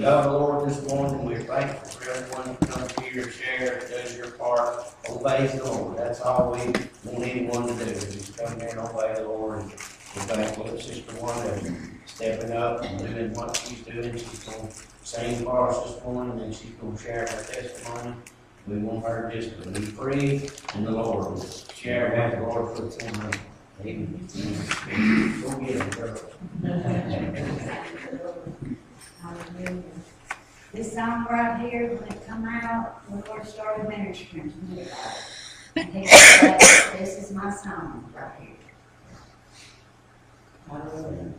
Love the Lord this morning, we're thankful for everyone who comes here, shares, does your part, obeys the Lord. That's all we want anyone to do, is come here and obey the Lord. And We're thankful that Sister Wanda stepping up and doing what she's doing. She's gonna sing for us this morning, and she's gonna share her testimony. We want her just to be free in the Lord, share what the Lord for in her. Amen. Go get it, girl. Hallelujah. This song right here, when it come out, the Lord started. He said, This is my song right here. Hallelujah.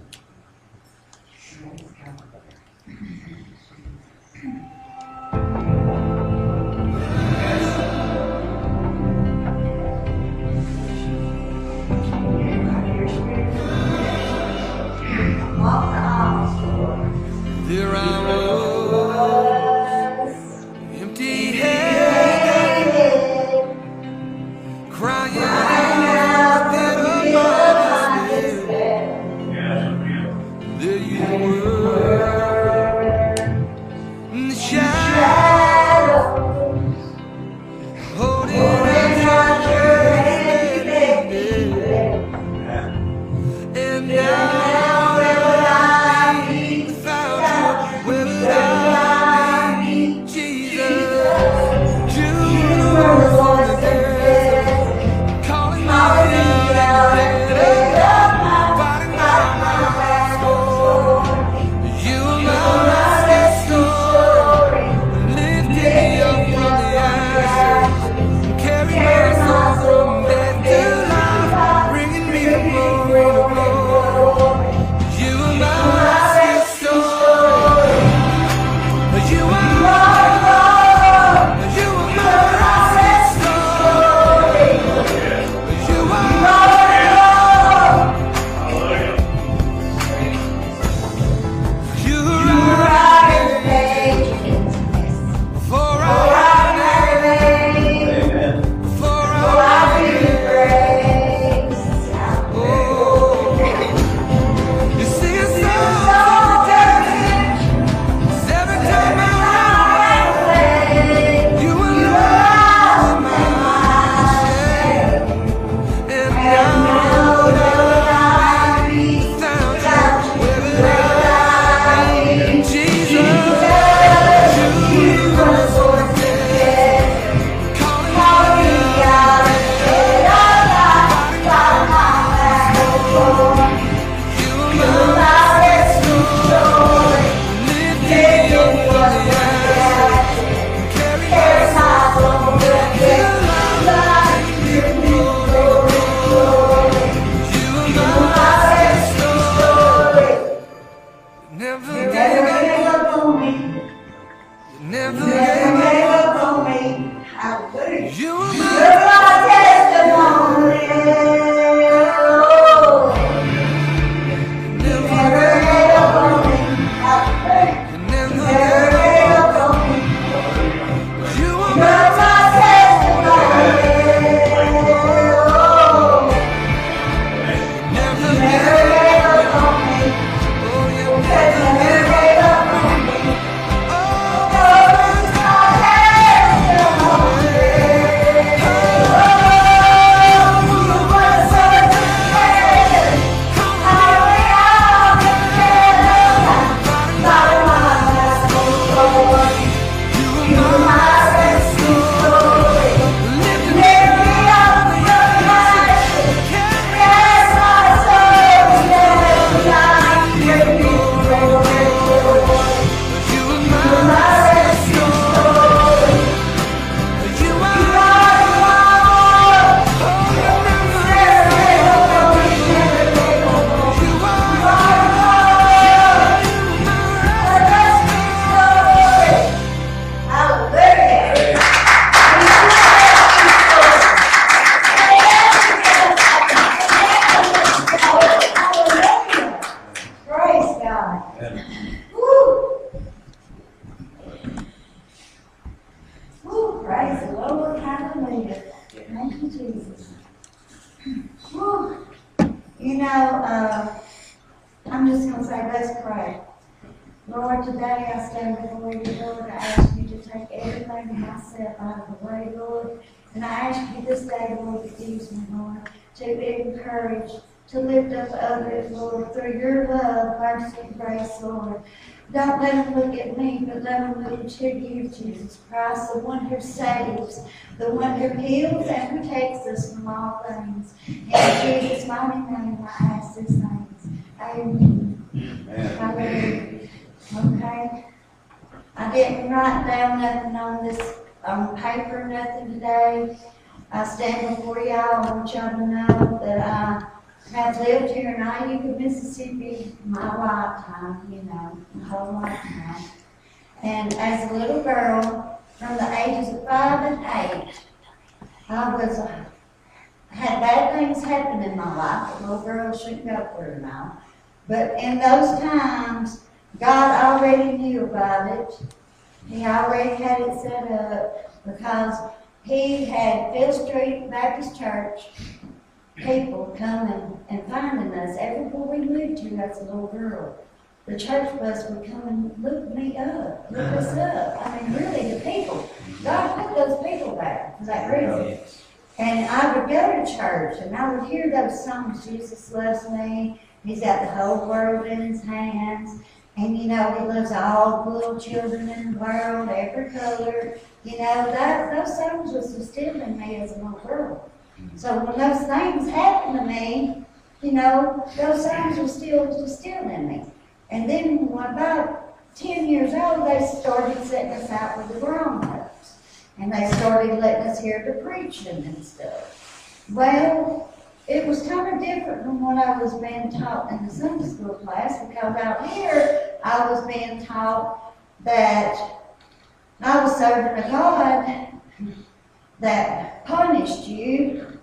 To to lift up others, Lord, through your love, mercy, and grace, Lord. Don't let them look at me, but let them look to you, Jesus Christ, the one who saves, the one who heals and protects us from all things. In Jesus' mighty name, I ask these things. Amen. Hallelujah. Okay. I didn't write down nothing on this, on paper, nothing today. I stand before y'all, I want y'all to know that I have lived here in Iuka, Mississippi, my lifetime, you know, my whole lifetime. And as a little girl, from the ages of five and eight, I was, uh, had bad things happen in my life that little girls shouldn't go through now. But in those times, God already knew about it. He already had it set up because he had Field Street Baptist Church people coming and finding us everywhere we moved to as a little girl. The church bus would come and look me up, look us up. I mean, really, the people. God put those people there for that reason. And I would go to church and I would hear those songs, Jesus loves me, He's got the whole world in His hands. And you know, He loves all the little children in the world, every color. You know, that, those songs was instilled in me as a little girl. Mm-hmm. So when those things happened to me, you know, those songs were still instilled in me. And then when about ten years old, they started setting us out with the grown ups. And they started letting us hear the preaching and stuff. Well, it was kind of different from what I was being taught in the Sunday school class because out here I was being taught that I was serving a God that punished you,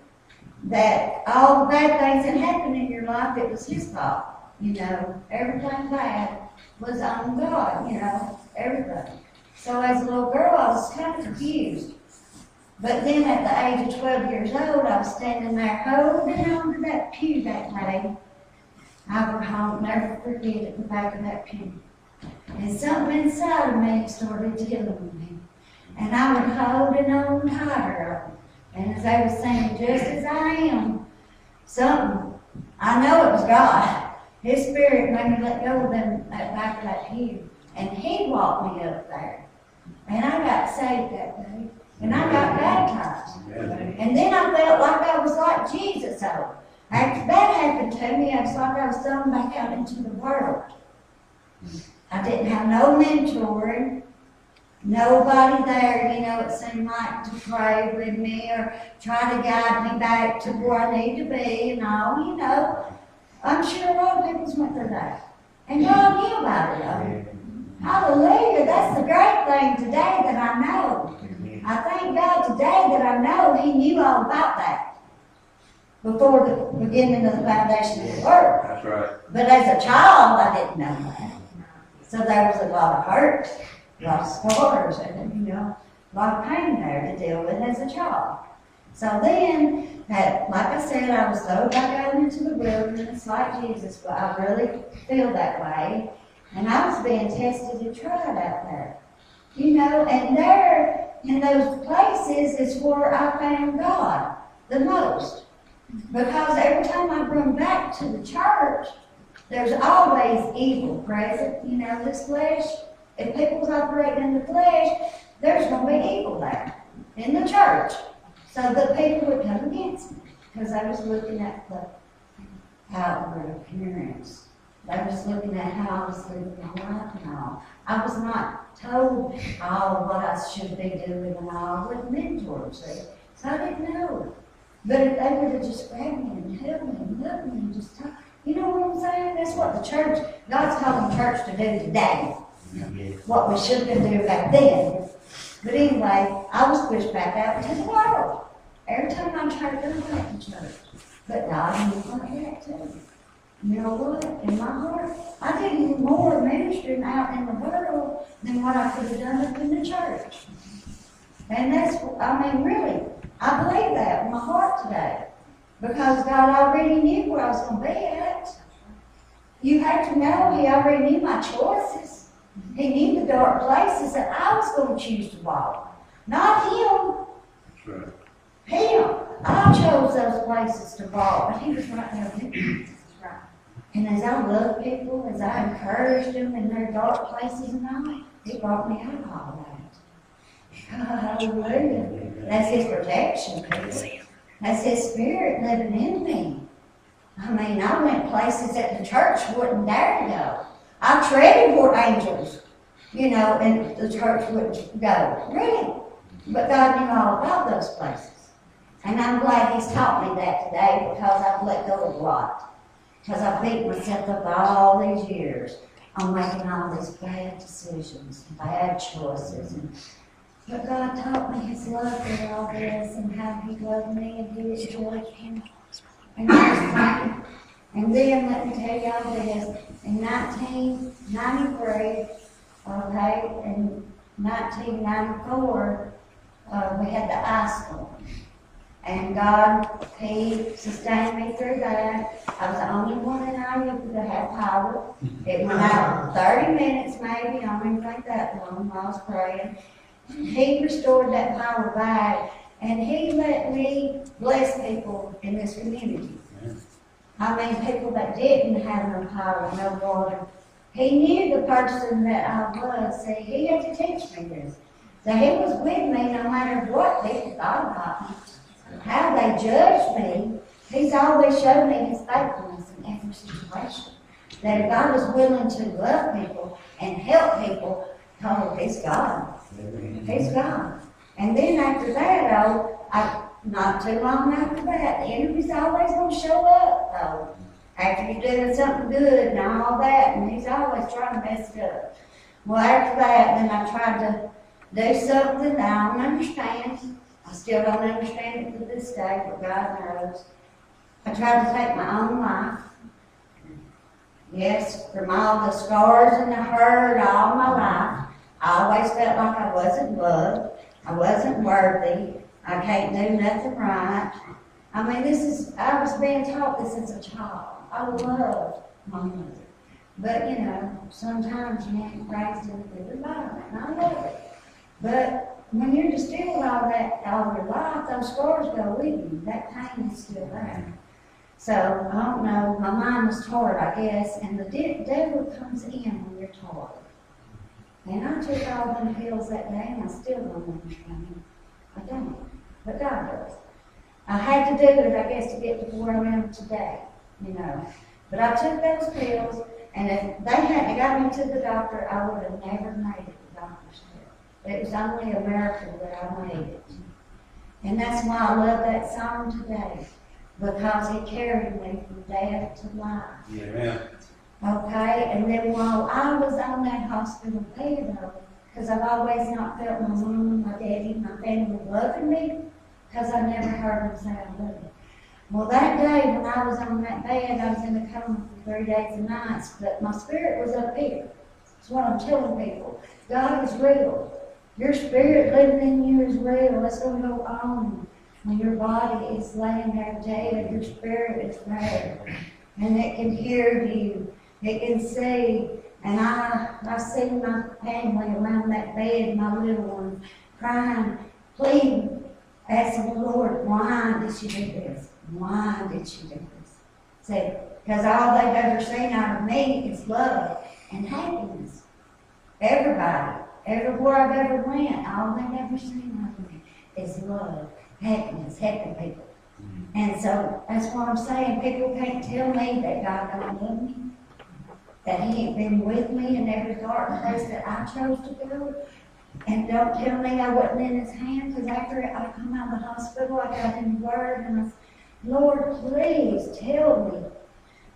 that all the bad things that happened in your life, it was His fault. You know, everything bad was on God, you know, everything. So as a little girl, I was kind of confused. But then at the age of 12 years old, I was standing there holding on to that pew that day. I I'll never forget it, the back of that pew. And something inside of me started telling me. And I was holding on tighter. And as they were saying, just as I am, something, I know it was God. His spirit made me let go of them at back of that pew. And he walked me up there. And I got saved that day. And I got baptized. And then I felt like I was like Jesus. So after that happened to me, I was like I was thrown back out into the world. I didn't have no mentoring, nobody there, you know, it seemed like to pray with me or try to guide me back to where I need to be and all, you know. I'm sure a lot of people's went through that. And God knew about it. Hallelujah. That's the great thing today that I know. I thank God today that I know He knew all about that before the beginning of the foundation of the world. That's right. But as a child, I didn't know that. So there was a lot of hurt, a lot of scars, and you know, a lot of pain there to deal with as a child. So then, that, like I said, I was thrown back out into the wilderness like Jesus, but I really feel that way. And I was being tested and tried out there. You know, and there, in those places, is where I found God the most. Because every time I run back to the church, there's always evil present. You know, this flesh, if people's operating in the flesh, there's going to be evil there in the church. So the people would come against me because I was looking at the outward appearance. I was looking at how I was living my life and all. I was not told all what I should be doing and all with mentors. see. So I didn't know. But if they would have just grabbed me and held me and loved me and just talk, you know what I'm saying? That's what the church, God's calling church to do today. What we should have been doing back then. But anyway, I was pushed back out into the world. Every time I tried to go back to church. But God knew my heart too. You know what? In my heart, I did more ministering out in the world than what I could have done up in the church. And that's, I mean, really, I believe that in my heart today. Because God already knew where I was going to be at. You have to know He already knew my choices. He knew the dark places that I was gonna choose to walk, not him. Right. Him. I chose those places to walk, but he was right there with me. And as I loved people, as I encouraged them in their dark places and all, he brought me out of all that. Hallelujah. That's his protection, people. That's his spirit living in me. I mean, I went places that the church wouldn't dare to go. I treaded for angels, you know, and the church wouldn't go. Really. But God knew all about those places. And I'm glad he's taught me that today because I've let go of a lot. Because I beat myself up all these years on making all these bad decisions, bad choices. And, but God taught me his love through all this and how he loved me and he enjoyed him. And I was and then let me tell y'all this, in nineteen ninety-three, okay, in nineteen ninety-four, uh, we had the ice storm. And God, He sustained me through that. I was the only one in our youth that had power. It went out thirty minutes maybe, I don't even think that long while I was praying. He restored that power back, and He let me bless people in this community. I mean, people that didn't have no power, no water. He knew the person that I was, see, He had to teach me this. So He was with me no matter what people thought about me how they judge me, he's always showed me his faithfulness in every situation. That if I was willing to love people and help people, oh, he's God. He's God. And then after that, oh, I, not too long after that, the enemy's always gonna show up, though. After you're doing something good and all that, and he's always trying to mess it up. Well, after that, then I tried to do something that I don't understand. I still don't understand it to this day, but God knows. I tried to take my own life. Yes, from all the scars and the hurt all my life, I always felt like I wasn't loved. I wasn't worthy. I can't do nothing right. I mean, this is, I was being taught this as a child. I loved my mother. But, you know, sometimes you ain't raised in a good environment, and I love it. But when you're distilled all that all your life, those scars go with you. That pain is still there. So I don't know. My mind was tired, I guess, and the de- devil comes in when you're tired. And I took all them pills that day, and I still don't understand. I don't, but God does. I had to do it, I guess, to get to where I am today. You know, but I took those pills, and if they hadn't got me to the doctor, I would have never made it. to The doctor said. It was only a miracle that I made it. And that's why I love that song today, because it carried me from death to life. Yeah. Okay, and then while I was on that hospital bed, though, because I've always not felt my mom, my daddy, my family loving me, because I never heard them say I love you. Well, that day when I was on that bed, I was in a coma for three days and nights, but my spirit was up here. That's what I'm telling people. God is real. Your spirit living in you is real. It's going to go on. When your body is laying there dead, your spirit is there. And it can hear you. It can see. And I, I see my family around that bed, my little one, crying, pleading, asking the Lord, why did she do this? Why did she do this? See, because all they've ever seen out of me is love and happiness. Everybody, everywhere I've ever went, all they've ever seen of me is love, happiness, helping people. Mm-hmm. And so that's what I'm saying. People can't tell me that God don't love me, that He ain't been with me in every dark place that I chose to go. And don't tell me I wasn't in His hand, because after I come out of the hospital, I got in the Word and I said, Lord, please tell me.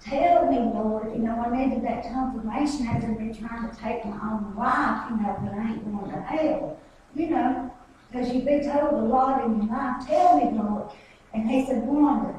Tell me, Lord, you know, I needed that confirmation after me trying to take my own life, you know, but I ain't going to hell, you know, because you've been told a lot in your life. Tell me, Lord. And he said, Wanda,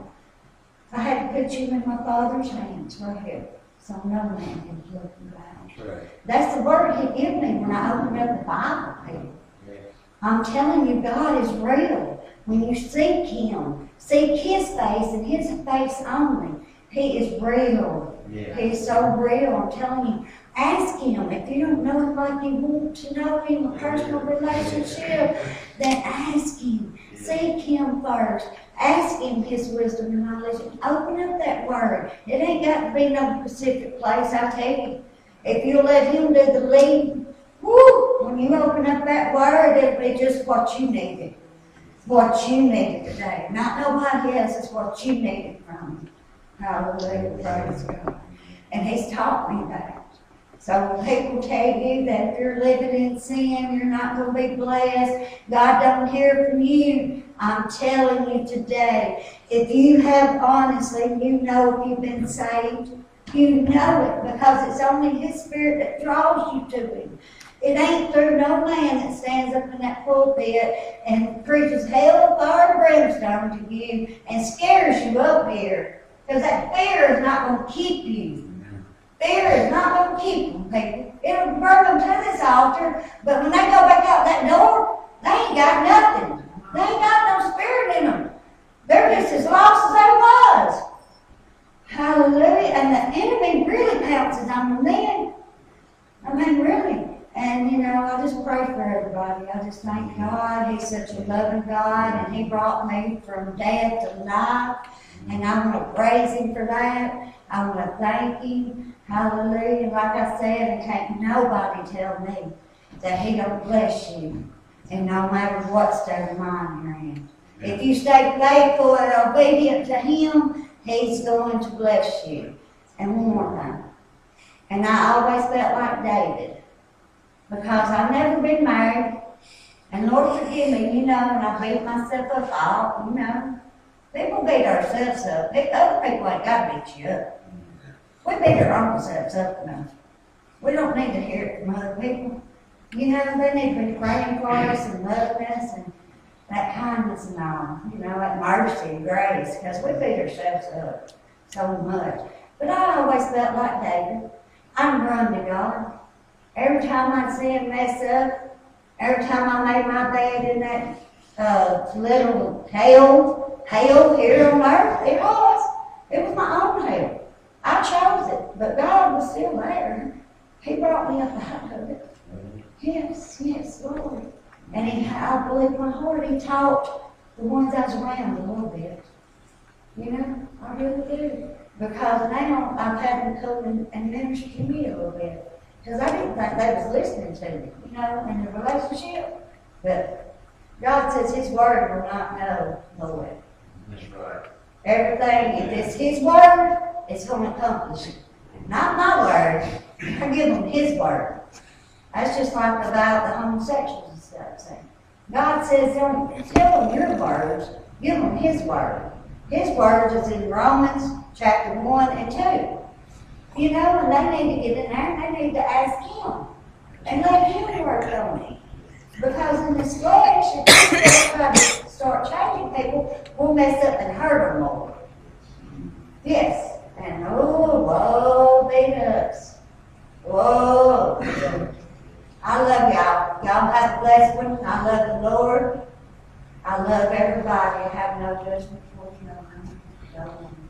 I had to put you in my father's hands right here, so no man can pluck you out. That's right. That's the word he gave me when I opened up the Bible. Yeah. I'm telling you, God is real. When you seek Him, seek His face and His face only. He is real. Yeah. He's so real. I'm telling you, Ask him. If you don't know him like you want to know him, a personal relationship, then ask him. Seek him first. Ask him his wisdom and knowledge. And open up that word. It ain't got to be no specific place, I tell you. If you let him do the lead, whoo, when you open up that word, it'll be just what you needed. What you needed today. Not nobody else, it's what you needed from him. Hallelujah, praise God. And he's taught me that. So when people tell you that if you're living in sin, you're not going to be blessed, God don't hear from you, I'm telling you today, if you have honestly, you know if you've been saved, you know it because it's only His Spirit that draws you to Him. It ain't through no man that stands up in that pulpit and preaches hell, fire, and brimstone to you and scares you up here. Because that fear is not going to keep you. Fear is not going to keep them, people. It'll bring them to this altar, but when they go back out that door, they ain't got nothing. They ain't got no spirit in them. They're just as lost as they was. Hallelujah. And the enemy really pounces on the men. I mean, really. And, you know, I just pray for everybody. I just thank God. He's such a loving God, and He brought me from death to life. And I want to praise Him for that. I want to thank Him. Hallelujah. Like I said, and can't nobody tell me that He don't bless you. And no matter what state of mind you're in. If you stay faithful and obedient to Him, He's going to bless you. And one more thing. And I always felt like David. Because I've never been married. And Lord forgive me, you know, when I beat myself up, all, you know. People beat ourselves up. Other people got to beat you up. We beat our own selves up enough. We don't need to hear it from other people. You know, they need to be praying for us and loving us and that kindness and all, you know, that mercy and grace, because we beat ourselves up so much. But I always felt like David. I'm run to God. Every time I'd see him mess up, every time I made my bed in that uh, little hell, hell here on earth, it was. It was my own hell. I chose it, but God was still there. He brought me up out of it. Yes, yes, Lord. And he, I believe my heart, he taught the ones I was around a little bit. You know, I really do. Because now I've had them come and, minister to me a little bit. Because I didn't think they was listening to me, you know, in the relationship. But God says his word will not know Lord. That's right. Everything, if it's his word, it's going to accomplish it. Not my word. I give them his word. That's just like about the homosexuals and stuff. Say, God says, don't tell them your words, give them his word. His word is in Romans chapter 1 and 2. You know, and they need to get in there and they need to ask him. And let him work on it. Because in this flesh, to start changing people, we'll mess up and hurt them more. Yes. And oh, whoa, beat us. Whoa. I love y'all. Y'all have a blessed one. I love the Lord. I love everybody. I have no judgment for you. No, no. Amen.